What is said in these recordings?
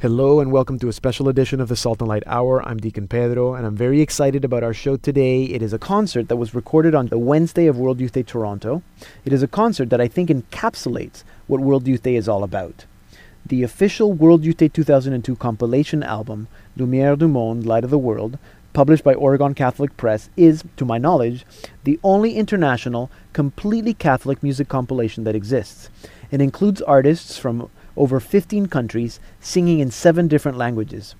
Hello and welcome to a special edition of the Salt and Light Hour. I'm Deacon Pedro and I'm very excited about our show today. It is a concert that was recorded on the Wednesday of World Youth Day Toronto. It is a concert that I think encapsulates what World Youth Day is all about. The official World Youth Day 2002 compilation album, Lumière du Monde, Light of the World, published by Oregon Catholic Press, is, to my knowledge, the only international, completely Catholic music compilation that exists. It includes artists from over 15 countries singing in seven different languages.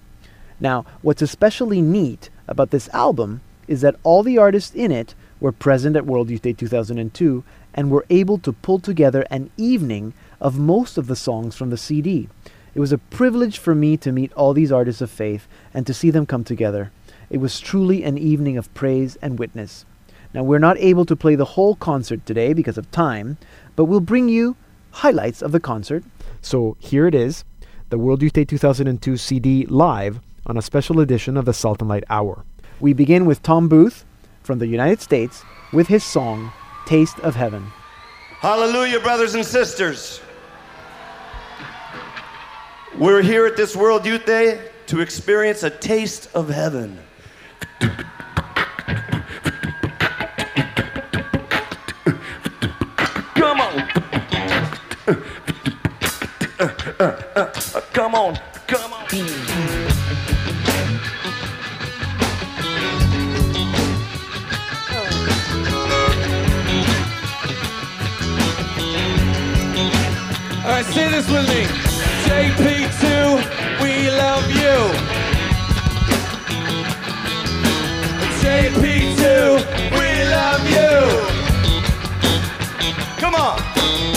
Now, what's especially neat about this album is that all the artists in it were present at World Youth Day 2002 and were able to pull together an evening of most of the songs from the CD. It was a privilege for me to meet all these artists of faith and to see them come together. It was truly an evening of praise and witness. Now, we're not able to play the whole concert today because of time, but we'll bring you highlights of the concert. So here it is the World Youth Day 2002 CD live on a special edition of the Salt and Light Hour. We begin with Tom Booth from the United States with his song Taste of Heaven. Hallelujah, brothers and sisters. We're here at this World Youth Day to experience a taste of heaven. Come on. Come on. All right, say this with me. JP2, we love you. JP2, we love you. Come on.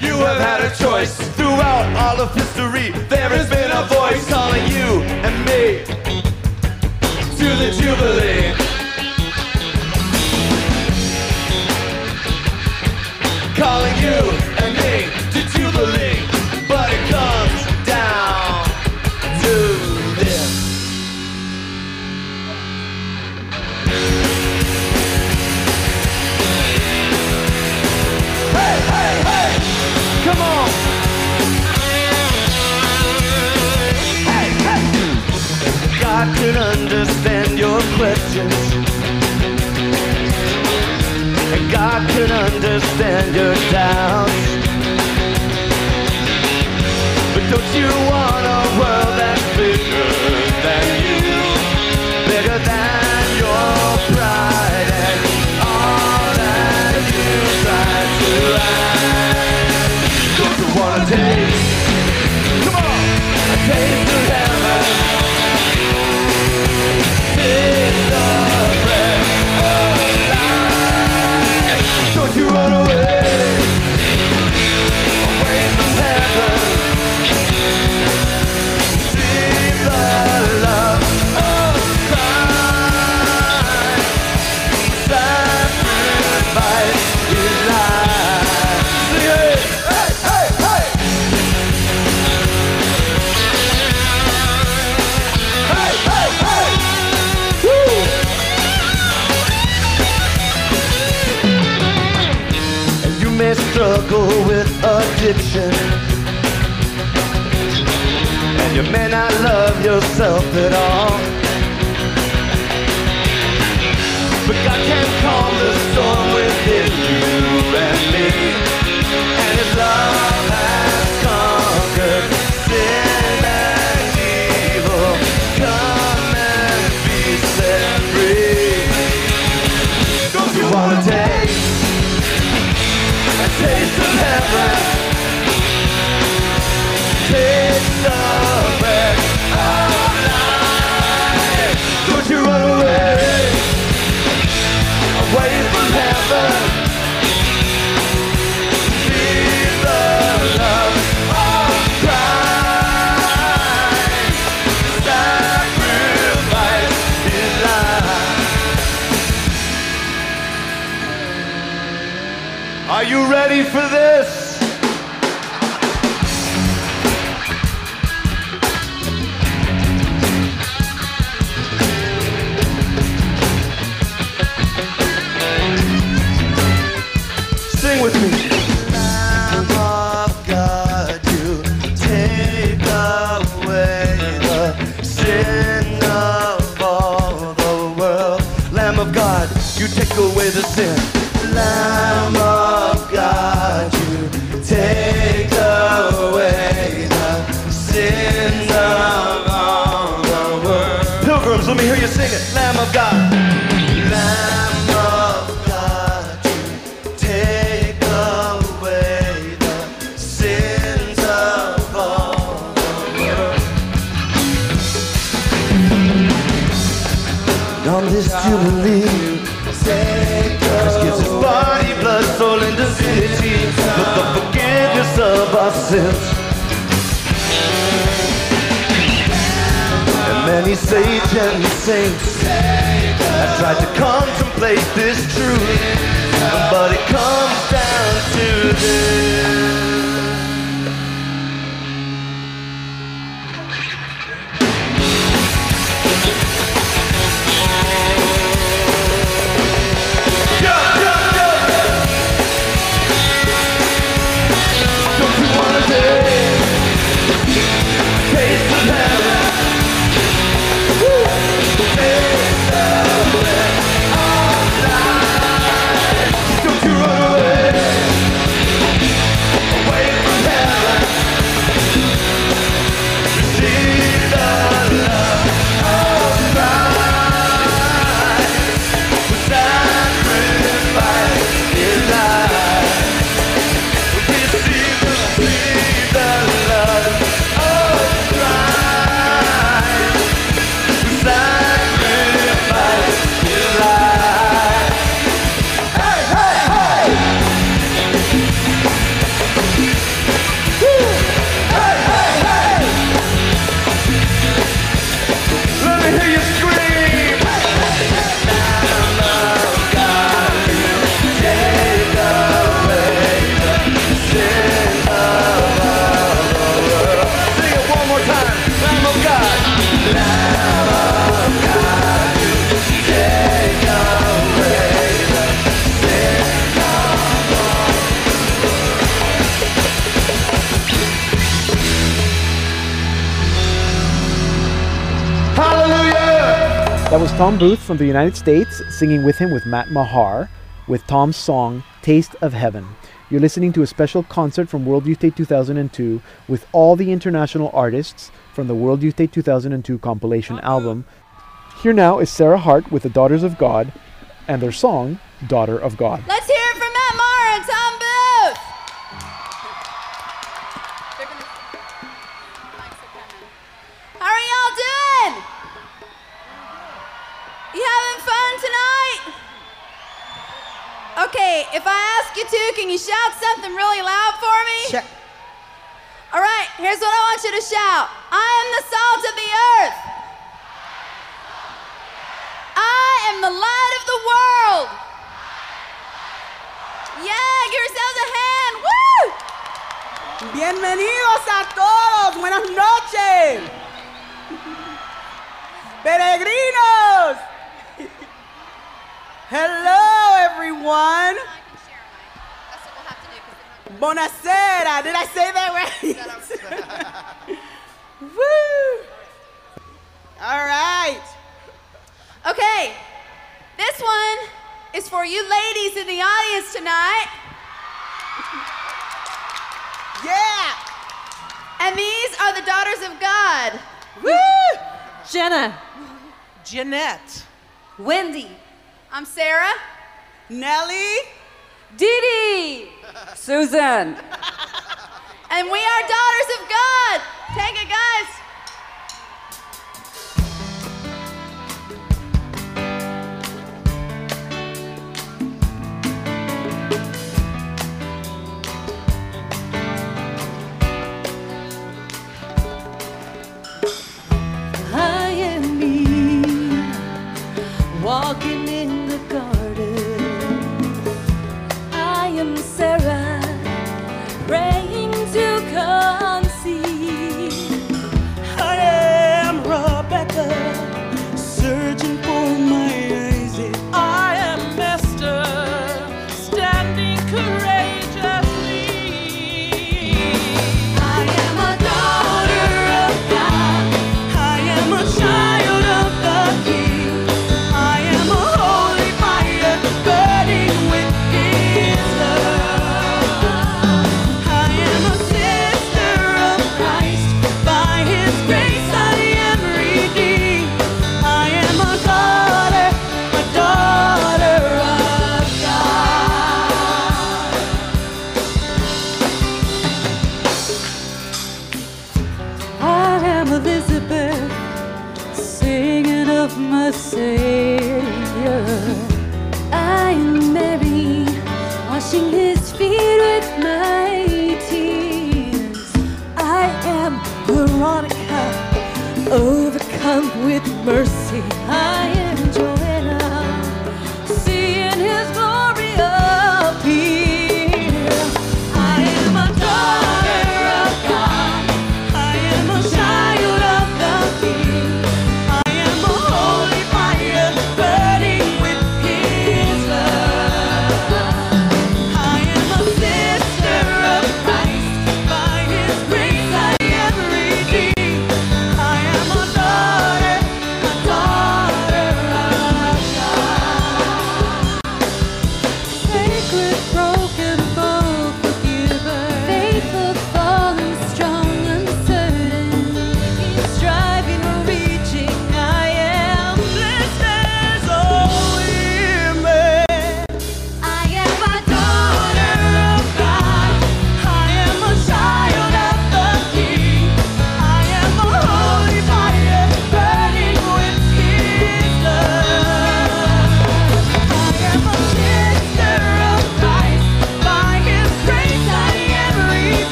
You have had a choice. Throughout all of history, there has been a voice calling you and me To the Jubilee. Your questions. And God can understand your doubts. But don't you want a yourself at all. But God can calm the storm within you and me. And His love has conquered sin and evil. Come and be set free. Don't you wanna taste a taste of heaven? You ready for this? Booth from the United States singing with him with Matt Maher with Tom's song Taste of Heaven. You're listening to a special concert from World Youth Day 2002 with all the international artists from the World Youth Day 2002 compilation album. Here now is Sarah Hart with the Daughters of God and their song Daughter of God. Let's hear it from Matt Maher tonight? Okay, if I ask you to, can you shout something really loud for me? All right, here's what I want you to shout I am the salt of the earth. I am the light of the world. Yeah, give yourselves a hand. Woo! Bienvenidos a todos, buenas noches. Peregrinos. Hello, everyone. Buonasera. Did I say that right? Woo! All right. Okay, this one is for you ladies in the audience tonight. Yeah. And these are the daughters of God. Woo! Jenna, Jeanette. Wendy, I'm Sarah. Nellie. Dee Dee, Susan. And we are daughters of God. Take it, guys.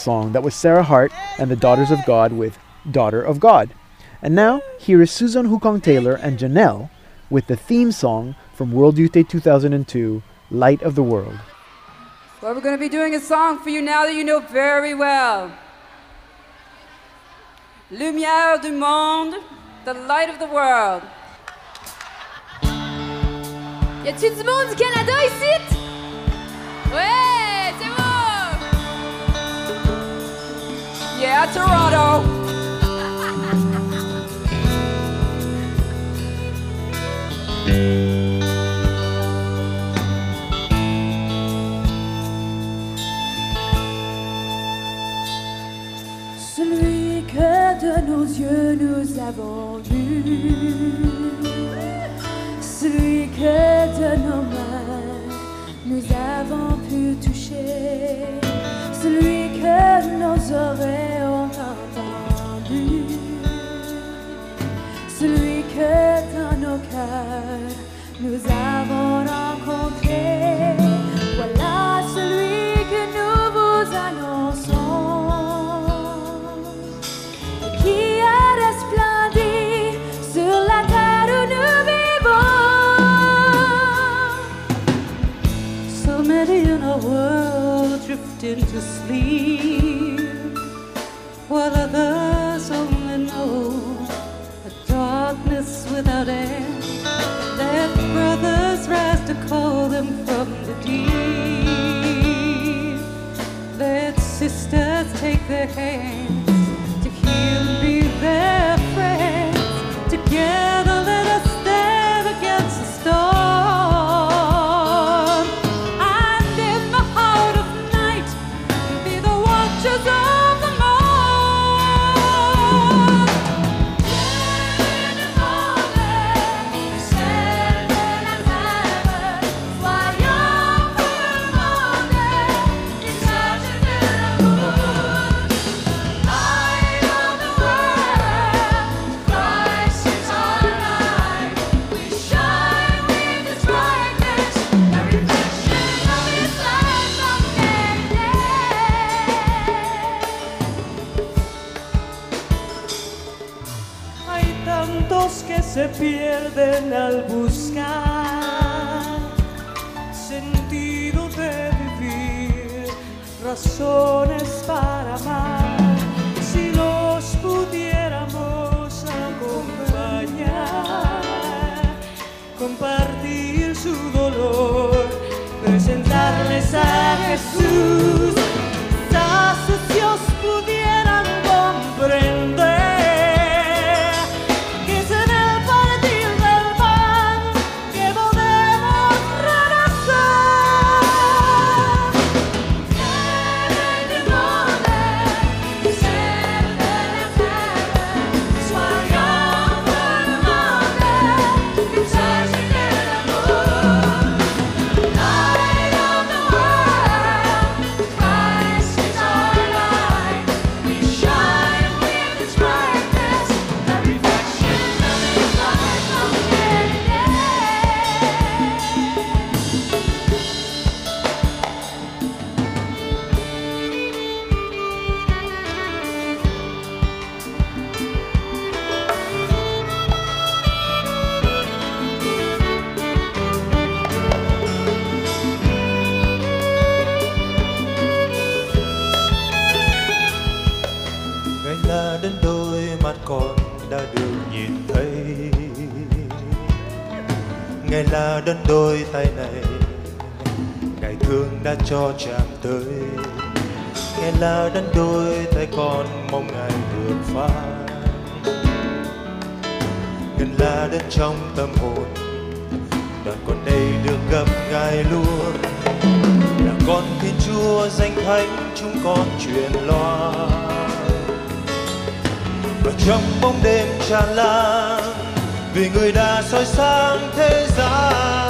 song. That was Sarah Hart and the Daughters of God with Daughter of God. And now, here is Susan Hukong Taylor and Janelle with the theme song from World Youth Day 2002, Light of the World. Well, we're going to be doing a song for you now that you know very well. Lumière du monde, the light of the world. Y a-tu du monde du Canada ici? Ouais! Toronto. Celui que de nos yeux nous avons vu, celui que de nos mains nous avons pu toucher nos oreilles ont entendu, celui que dans nos cœurs nous avons rencontré. To sleep. While others only know A darkness without end. Let brothers rise to call them from the deep. Let sisters take their hand. Se pierden al buscar sentido de vivir, razones para amar. Và con đây được gặp ngài luôn là con thiên chúa danh thánh, chúng con truyền loa. Và trong bóng đêm tràn lan, vì người đã soi sáng thế gian.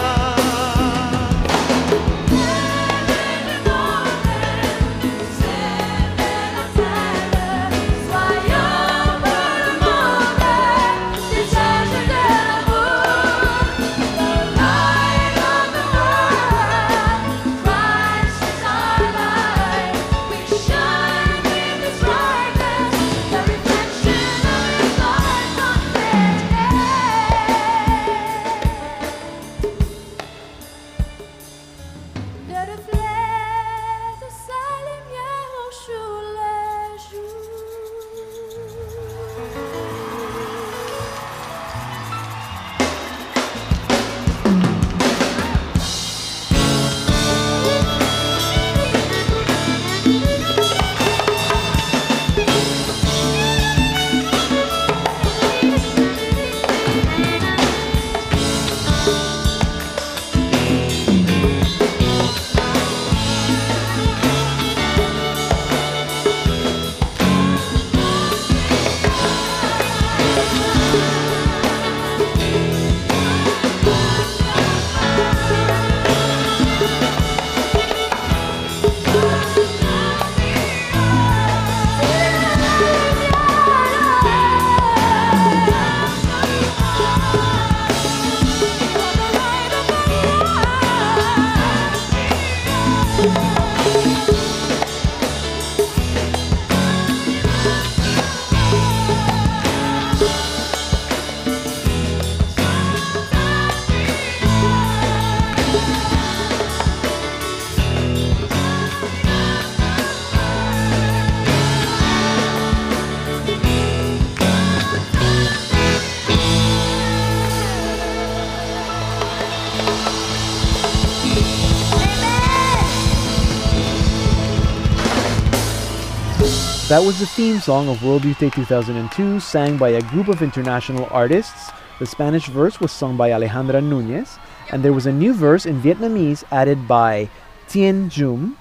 That was the theme song of World Youth Day 2002, sang by a group of international artists. The Spanish verse was sung by Alejandra Nunez, and there was a new verse in Vietnamese added by Tien Jum.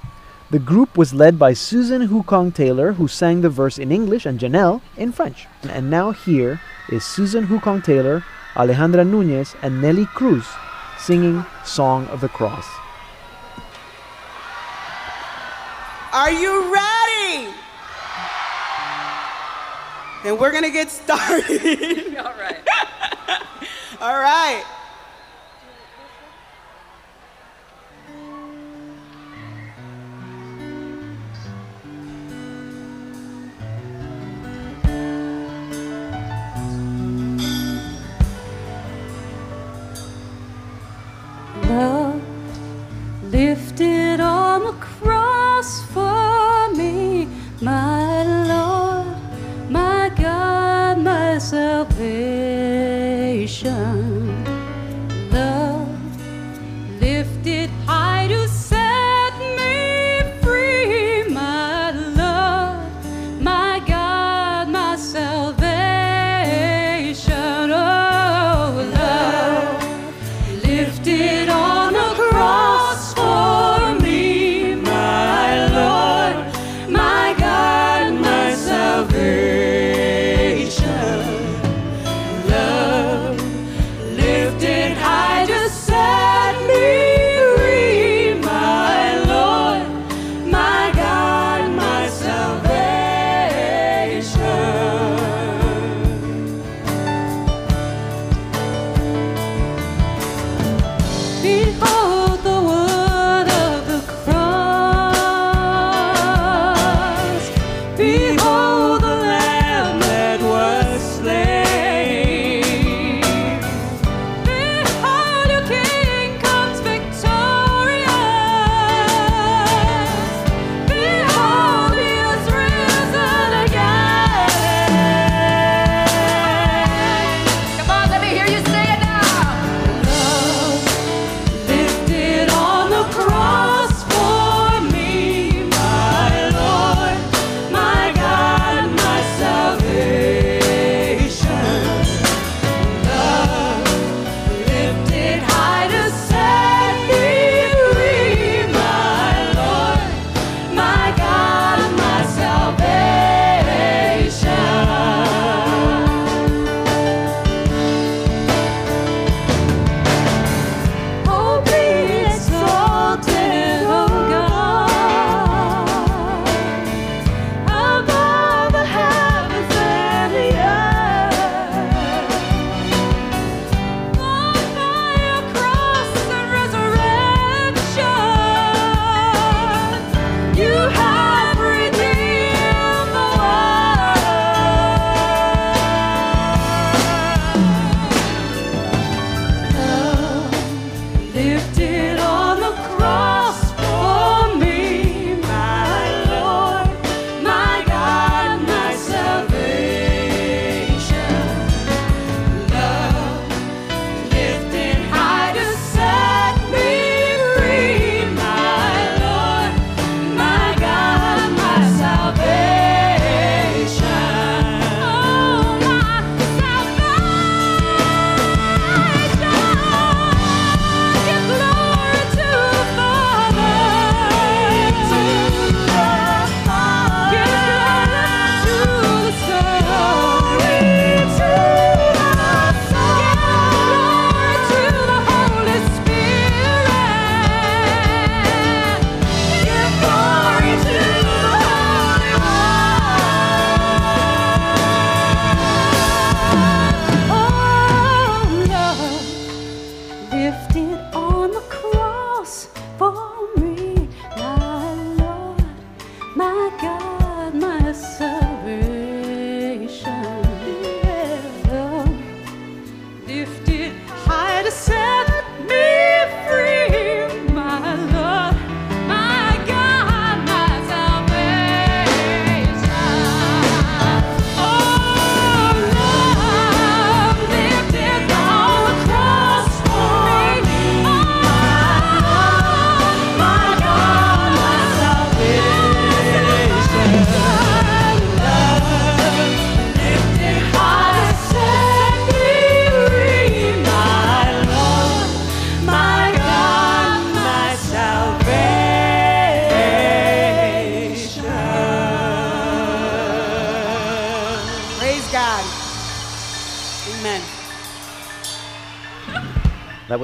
The group was led by Susan Hukong Taylor, who sang the verse in English, and Janelle in French. And now here is Susan Hukong Taylor, Alejandra Nunez, and Nelly Cruz singing Song of the Cross. Are you ready? and we're gonna get started. All right. All right. Love lifted on the cross for me, my Lord. God, my salvation. Love lifted high to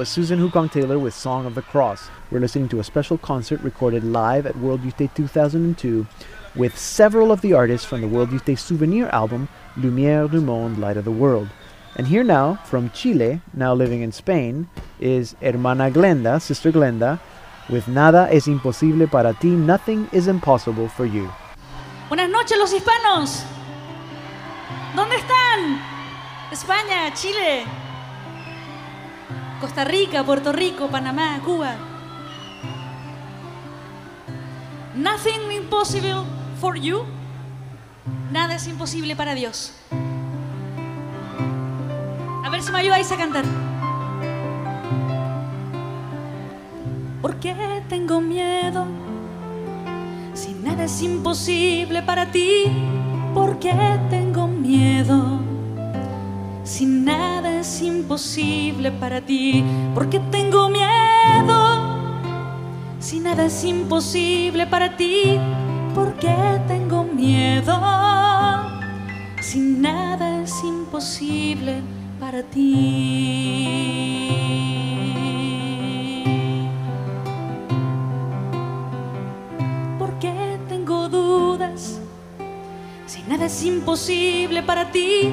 was Susan Hukong Taylor with Song of the Cross. We're listening to a special concert recorded live at World Youth Day 2002 with several of the artists from the World Youth Day souvenir album Lumière du Monde, Light of the World. And here now, from Chile, now living in Spain, is Hermana Glenda, Sister Glenda, with Nada es imposible para ti, nothing is impossible for you. Buenas noches, los hispanos. ¿Dónde están? España, Chile. Costa Rica, Puerto Rico, Panamá, Cuba. Nothing impossible for you. Nada es imposible para Dios. A ver si me ayudáis a cantar. ¿Por qué tengo miedo? Si nada es imposible para ti, ¿por qué tengo miedo? Si nada es imposible para ti, ¿por qué tengo miedo? Si nada es imposible para ti, ¿por qué tengo miedo? Si nada es imposible para ti. ¿Por qué tengo dudas? Si nada es imposible para ti,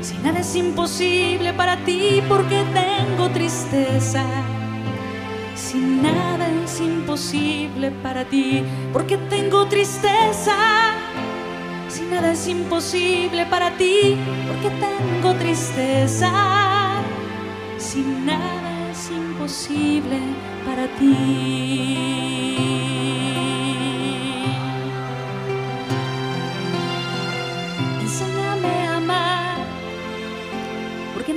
Si nada es imposible para ti, porque tengo tristeza. Si nada es imposible para ti, porque tengo tristeza. Si nada es imposible para ti, porque tengo tristeza. Si nada es imposible para ti.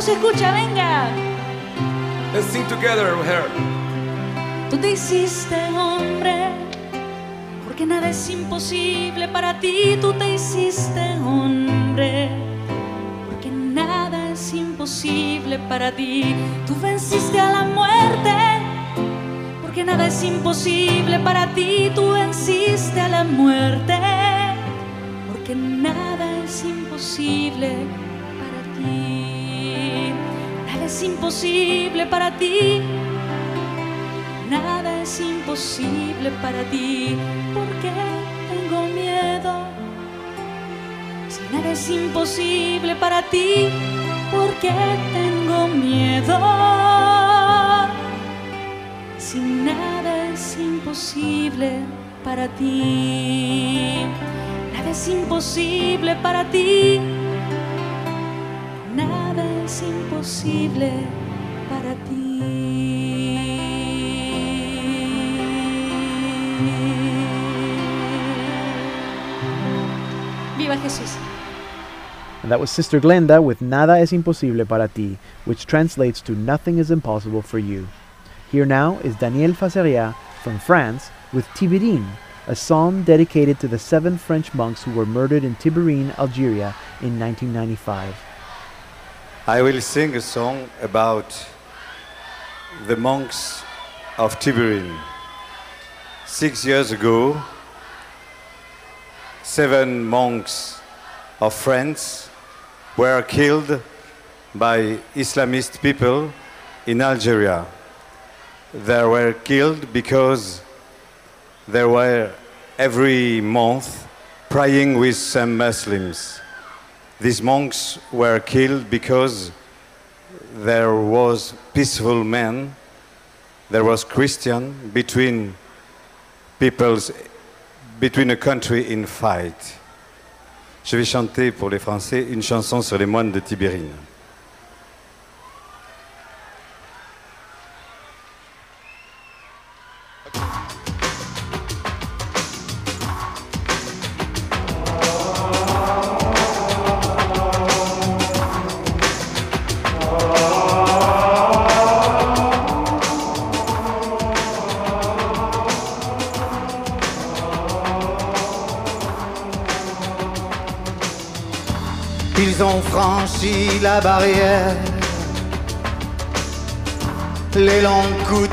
No se escucha, venga. Let's sing together with her. Tú te hiciste hombre, porque nada es imposible para ti. Tú te hiciste hombre, porque nada es imposible para ti. Tú venciste a la muerte, porque nada es imposible para ti. Tú venciste a la muerte, porque nada es imposible para ti. Es imposible para ti. Nada es imposible para ti, porque tengo miedo. Si nada es imposible para ti, porque tengo miedo. Si nada es imposible para ti, nada es imposible para ti. Imposible para ti. Viva Jesús. And that was Sister Glenda with Nada es imposible para ti, which translates to Nothing is impossible for you. Here now is Daniel Faceria from France with Tibhirine, a psalm dedicated to the seven French monks who were murdered in Tibhirine, Algeria in 1995. I will sing a song about the monks of Tibhirine. Six years ago, seven monks of France were killed by Islamist people in Algeria. They were killed because they were every month praying with some Muslims. These monks were killed because there was peaceful men, there was Christian between peoples, between a country in fight. Je vais chanter pour les Français une chanson sur les moines de Tibhirine.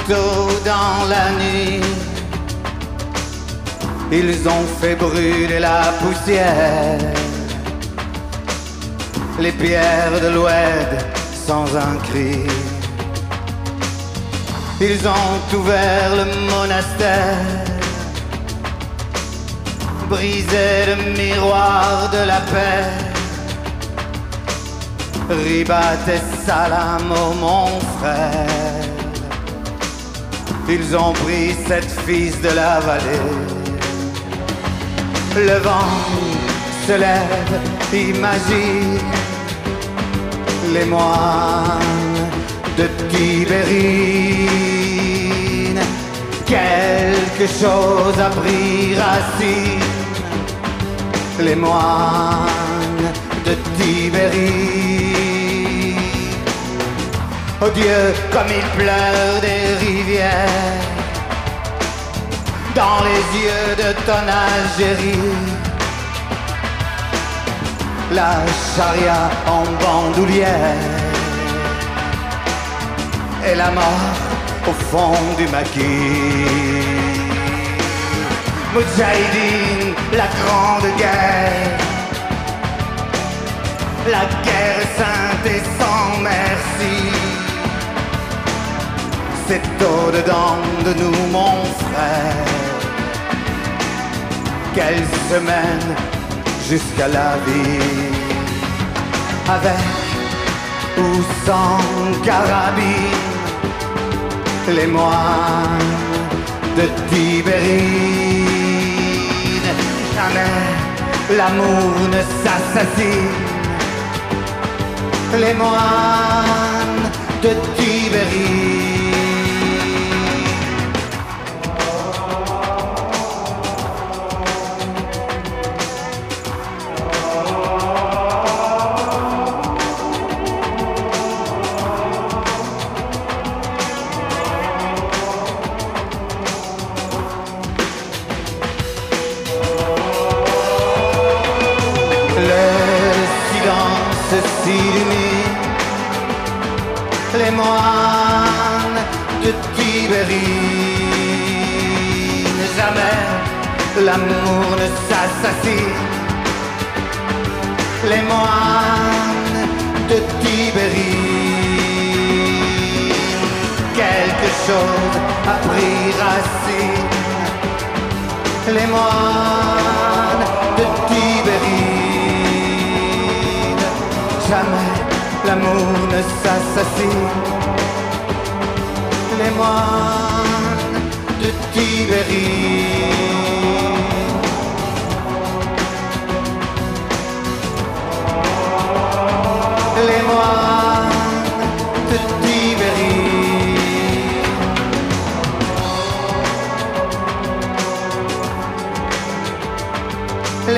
Dans la nuit. Ils ont fait brûler la poussière. Les pierres de l'oued sans un cri. Ils ont ouvert le monastère, brisé le miroir de la paix. Ribat et salam, mon frère. Ils ont pris cette fils de la vallée. Le vent se lève, imagine les moines de Tibérine. Quelque chose a pris racine, les moines de Tibérine. Oh Dieu, comme il pleure des rivières dans les yeux de ton Algérie. La charia en bandoulière et la mort au fond du maquis. Moudjahidine, la grande guerre, la guerre sainte et sans merci. C'est au-dedans de nous, mon frère. Quelle semaine jusqu'à la vie. Avec ou sans carabine, les moines de Tibérine. Jamais l'amour ne s'assassine. Les moines de Tibérine. L'amour ne s'assassine, les moines de Tibérine. Quelque chose a pris racine, les moines de Tibérine. Jamais l'amour ne s'assassine. Les moines de Tibérine.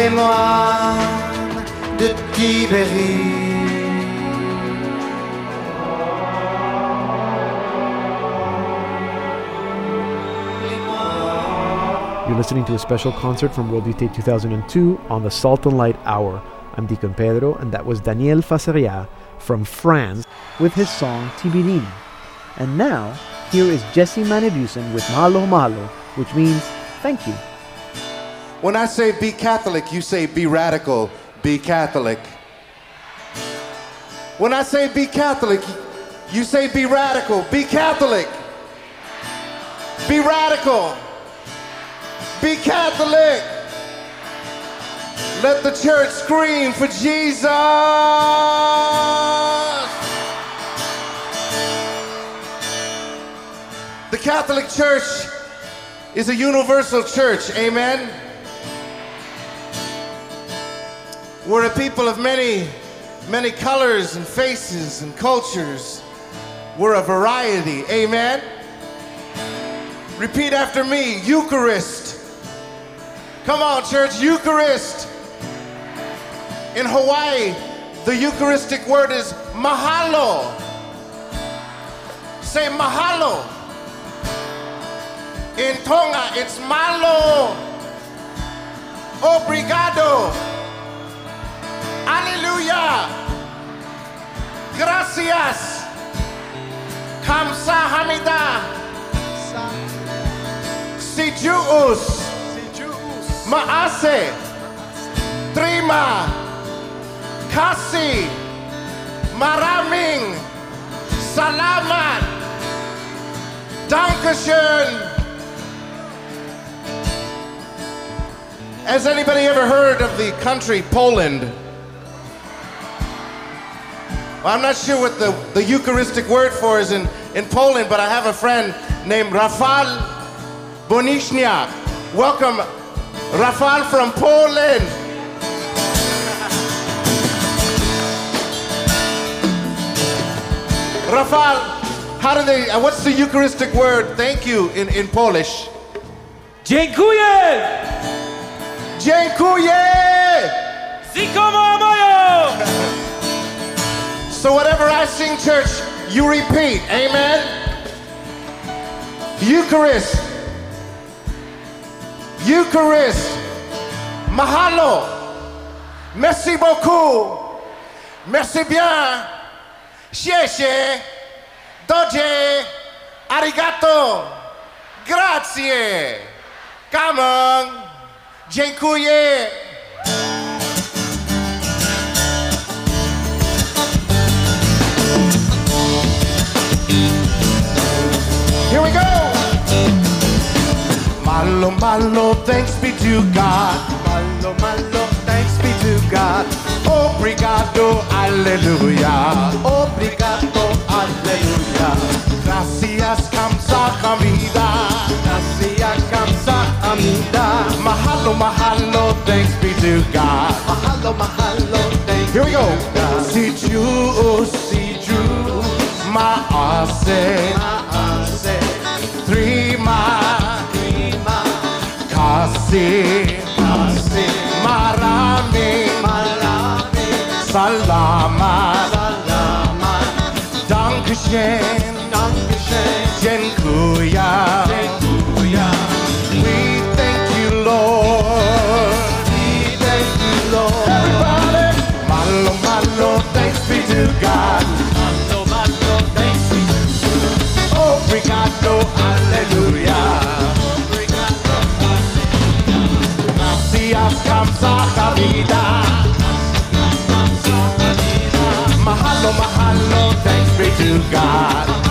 Les moines de Tibhirine. You're listening to a special concert from World Youth Day 2002 on the Salt and Light Hour. I'm Deacon Pedro, and that was Daniel Facérias from France with his song Tibhirine. And now, here is Jesse Manibusan with Mahalo Mahalo, which means thank you. When I say be Catholic, you say be radical, be Catholic. When I say be Catholic, you say be radical, be Catholic. Be radical, be Catholic. Let the church scream for Jesus. The Catholic Church is a universal church, amen? We're a people of many, many colors and faces and cultures. We're a variety, amen? Repeat after me Eucharist. Come on, church, Eucharist. In Hawaii, the Eucharistic word is mahalo. Say mahalo. In Tonga, it's malo. Obrigado. Aleluya. Gracias. Kamsahamnida. Si Juus. Maase. Terima kasih. Maraming salamat. Dankeschön. Has anybody ever heard of the country Poland? Well, I'm not sure what the, the Eucharistic word for is in, in Poland, but I have a friend named Rafal Bonishniak. Welcome, Rafal from Poland. Rafal, how do they, uh, what's the Eucharistic word thank you in, in Polish? Dziękuję! Dziękuję! Zikomo So whatever I sing, church, you repeat. Amen. Eucharist. Eucharist. Mahalo. Merci beaucoup. Merci bien. Sheshe. Doje. Arigato. Grazie. Come on. Dziękuję. Malo, malo, thanks be to God. Malo, malo, thanks be to God. Obrigado, aleluya. Obrigado, aleluya. Gracias, kamsahamnida. Gracias, kamsahamnida. Mahalo, mahalo, thanks be to God. Mahalo, mahalo, thanks Here we go. Si Jew, si Jew, maase. Maase. Kasih, kasih. Marami, marami. Dankeschön, Dankeschön. Dziękuję, dziękuję. We thank you, Lord. We thank you, Lord. Everybody, malo, malo, thanks be to God. Malo, malo, thanks be to God. Oh, Obrigado, aleluya. Mahalo, mahalo, thanks be to God.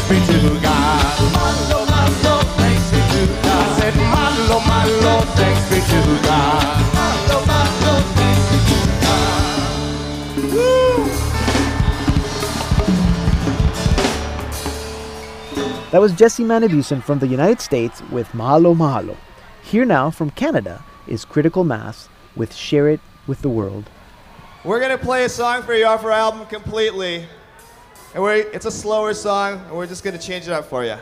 Malo, thanks be to God. Malo, malo, thanks be to God. I said, malo, malo, thanks be to God. Malo, malo, thanks be to God. Woo! That was Jesse Manibusan from the United States with Mahalo Mahalo. Here now from Canada is Critical Mass with Share It with the World. We're gonna play a song for you off our album completely, and we're, it's a slower song, and we're just gonna change it up for you.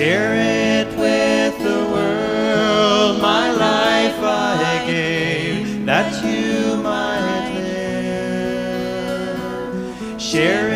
Share it with the world, my life I gave, that you might live. Share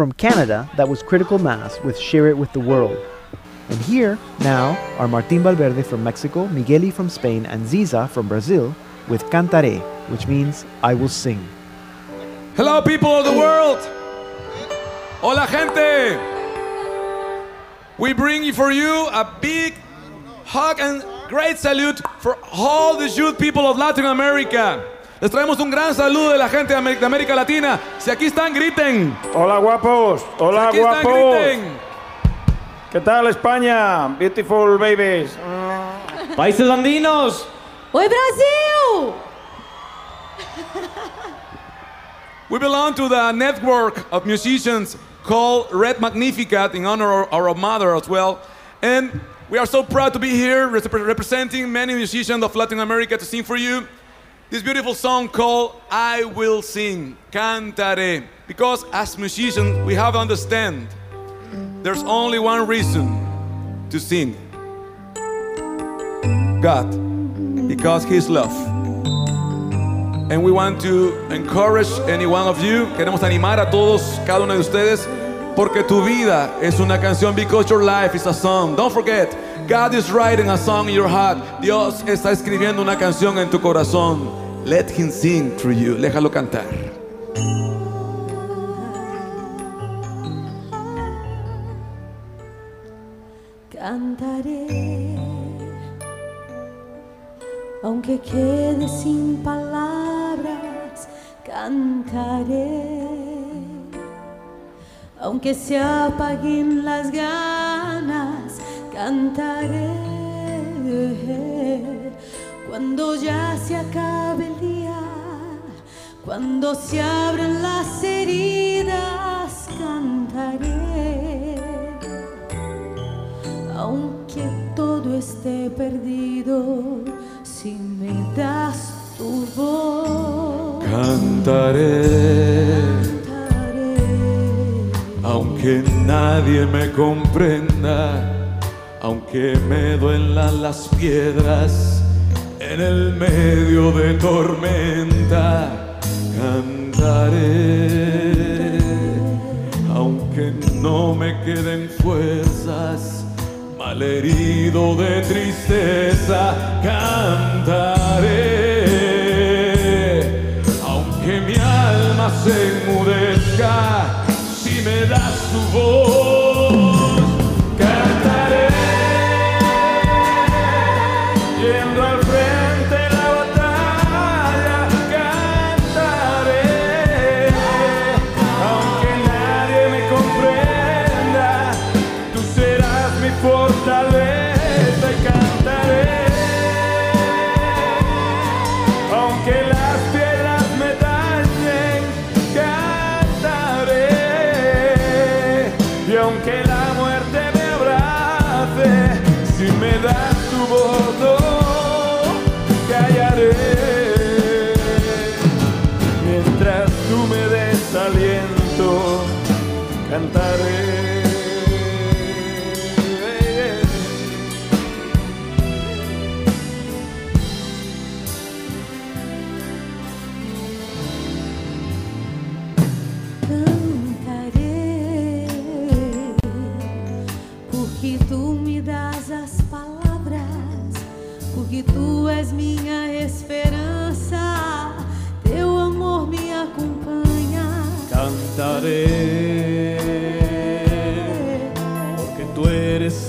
From Canada, that was Critical Mass with Share It with the World. And here, now, are Martin Valverde from Mexico, Migueli from Spain, and Ziza from Brazil with Cantaré, which means I will sing. Hello, people of the world. Hola, gente. We bring for you a big hug and great salute for all the youth people of Latin America. Les traemos un gran saludo de la gente de Amé- de América Latina. Si aquí están, griten. Hola guapos, hola Aquí están, guapos. griten. ¿Qué tal España? Beautiful babies. Países andinos. Oi, Brasil! We belong to the network of musicians called Red Magnificat in honor of our mother as well. And we are so proud to be here rep- representing many musicians of Latin America to sing for you this beautiful song called I Will Sing, Cantaré. Because as musicians, we have to understand there's only one reason to sing God, because He's love. And we want to encourage any one of you. Queremos animar a todos, cada uno de ustedes, porque tu vida es una canción. Because your life is a song. Don't forget, God is writing a song in your heart. Dios está escribiendo una canción en tu corazón. Let Him sing through you. Déjalo cantar. Cantaré, aunque quede sin palabras, cantaré, aunque se apaguen las ganas, cantaré. Cuando ya se acabe el día, cuando se abran las heridas, cantaré. Aunque todo esté perdido, si me das tu voz, Cantaré, aunque nadie me comprenda, aunque me duelan las piedras en el medio de tormenta. Cantaré, aunque no me queden fuerzas, malherido de tristeza, cantaré. Aunque mi alma se enmudezca, si me das tu voz,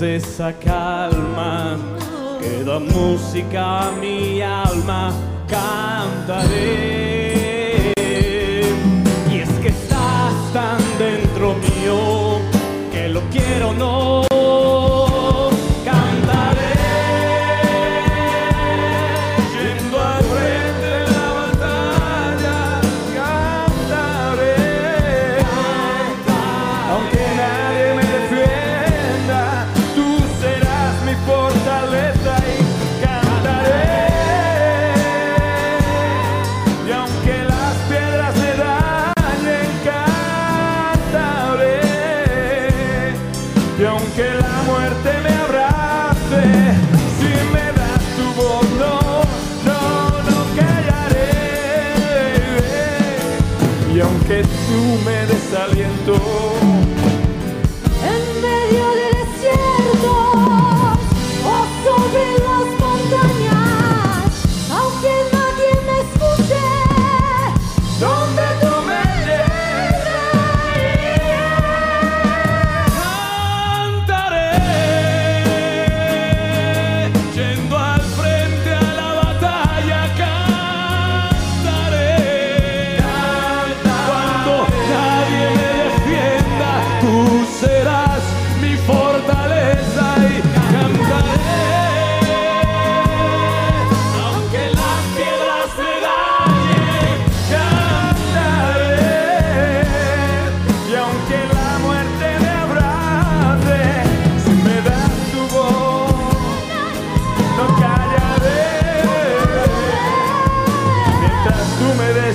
esa calma que da música a mi alma. Cantaré, y es que estás tan dentro mío que lo quiero no.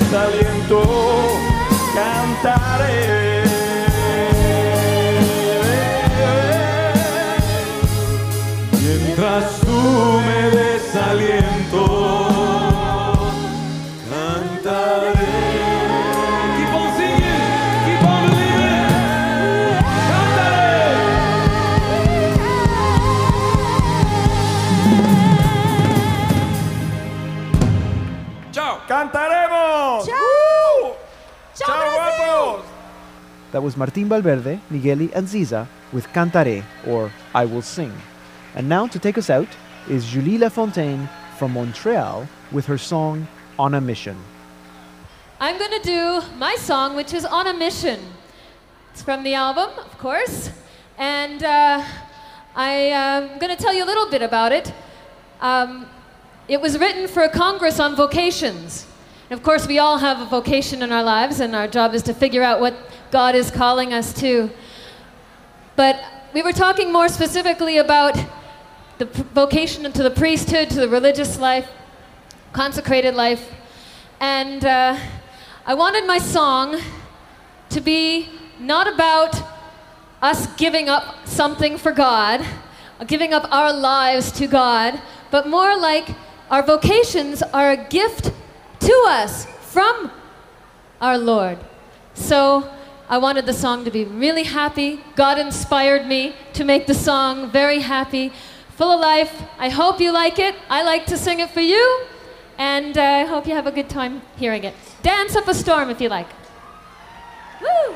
desaliento. That was Martin Valverde, Migueli, and Ziza with Cantaré, or I Will Sing. And now to take us out is Julie Lafontaine from Montreal with her song On a Mission. I'm going to do my song, which is On a Mission. It's from the album, of course. And uh, I am going to tell you a little bit about it. Um, it was written for a Congress on vocations. And of course, we all have a vocation in our lives, and our job is to figure out what God is calling us to. But we were talking more specifically about the vocation to the priesthood, to the religious life, consecrated life. And uh, I wanted my song to be not about us giving up something for God, giving up our lives to God, but more like our vocations are a gift to us from our Lord. So I wanted the song to be really happy. God inspired me to make the song very happy, full of life. I hope you like it. I like to sing it for you, and uh, I hope you have a good time hearing it. Dance up a storm if you like. Woo!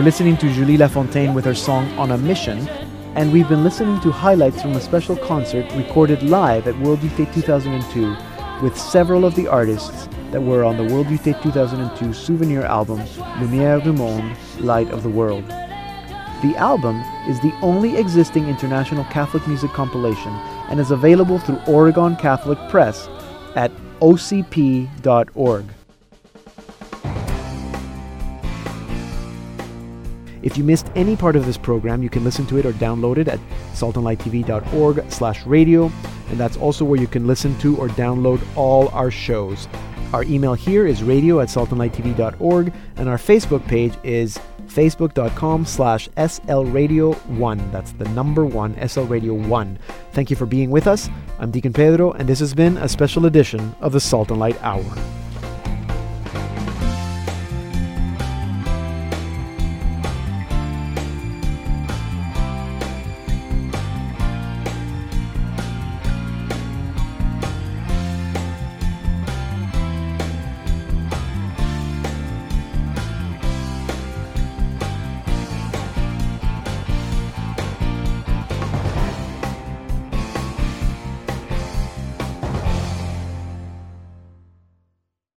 We're listening to Julie Lafontaine with her song On a Mission, and we've been listening to highlights from a special concert recorded live at World Youth Day 2002 with several of the artists that were on the World Youth Day 2002 souvenir album Lumière du Monde, Light of the World. The album is the only existing international Catholic music compilation and is available through Oregon Catholic Press at ocp.org. If you missed any part of this program, you can listen to it or download it at saltandlighttv.org slash radio, and that's also where you can listen to or download all our shows. Our email here is radio at saltandlighttv.org, and our Facebook page is facebook.com slash slradio1. That's the number one, slradio1. Thank you for being with us. I'm Deacon Pedro, and this has been a special edition of the Salt and Light Hour.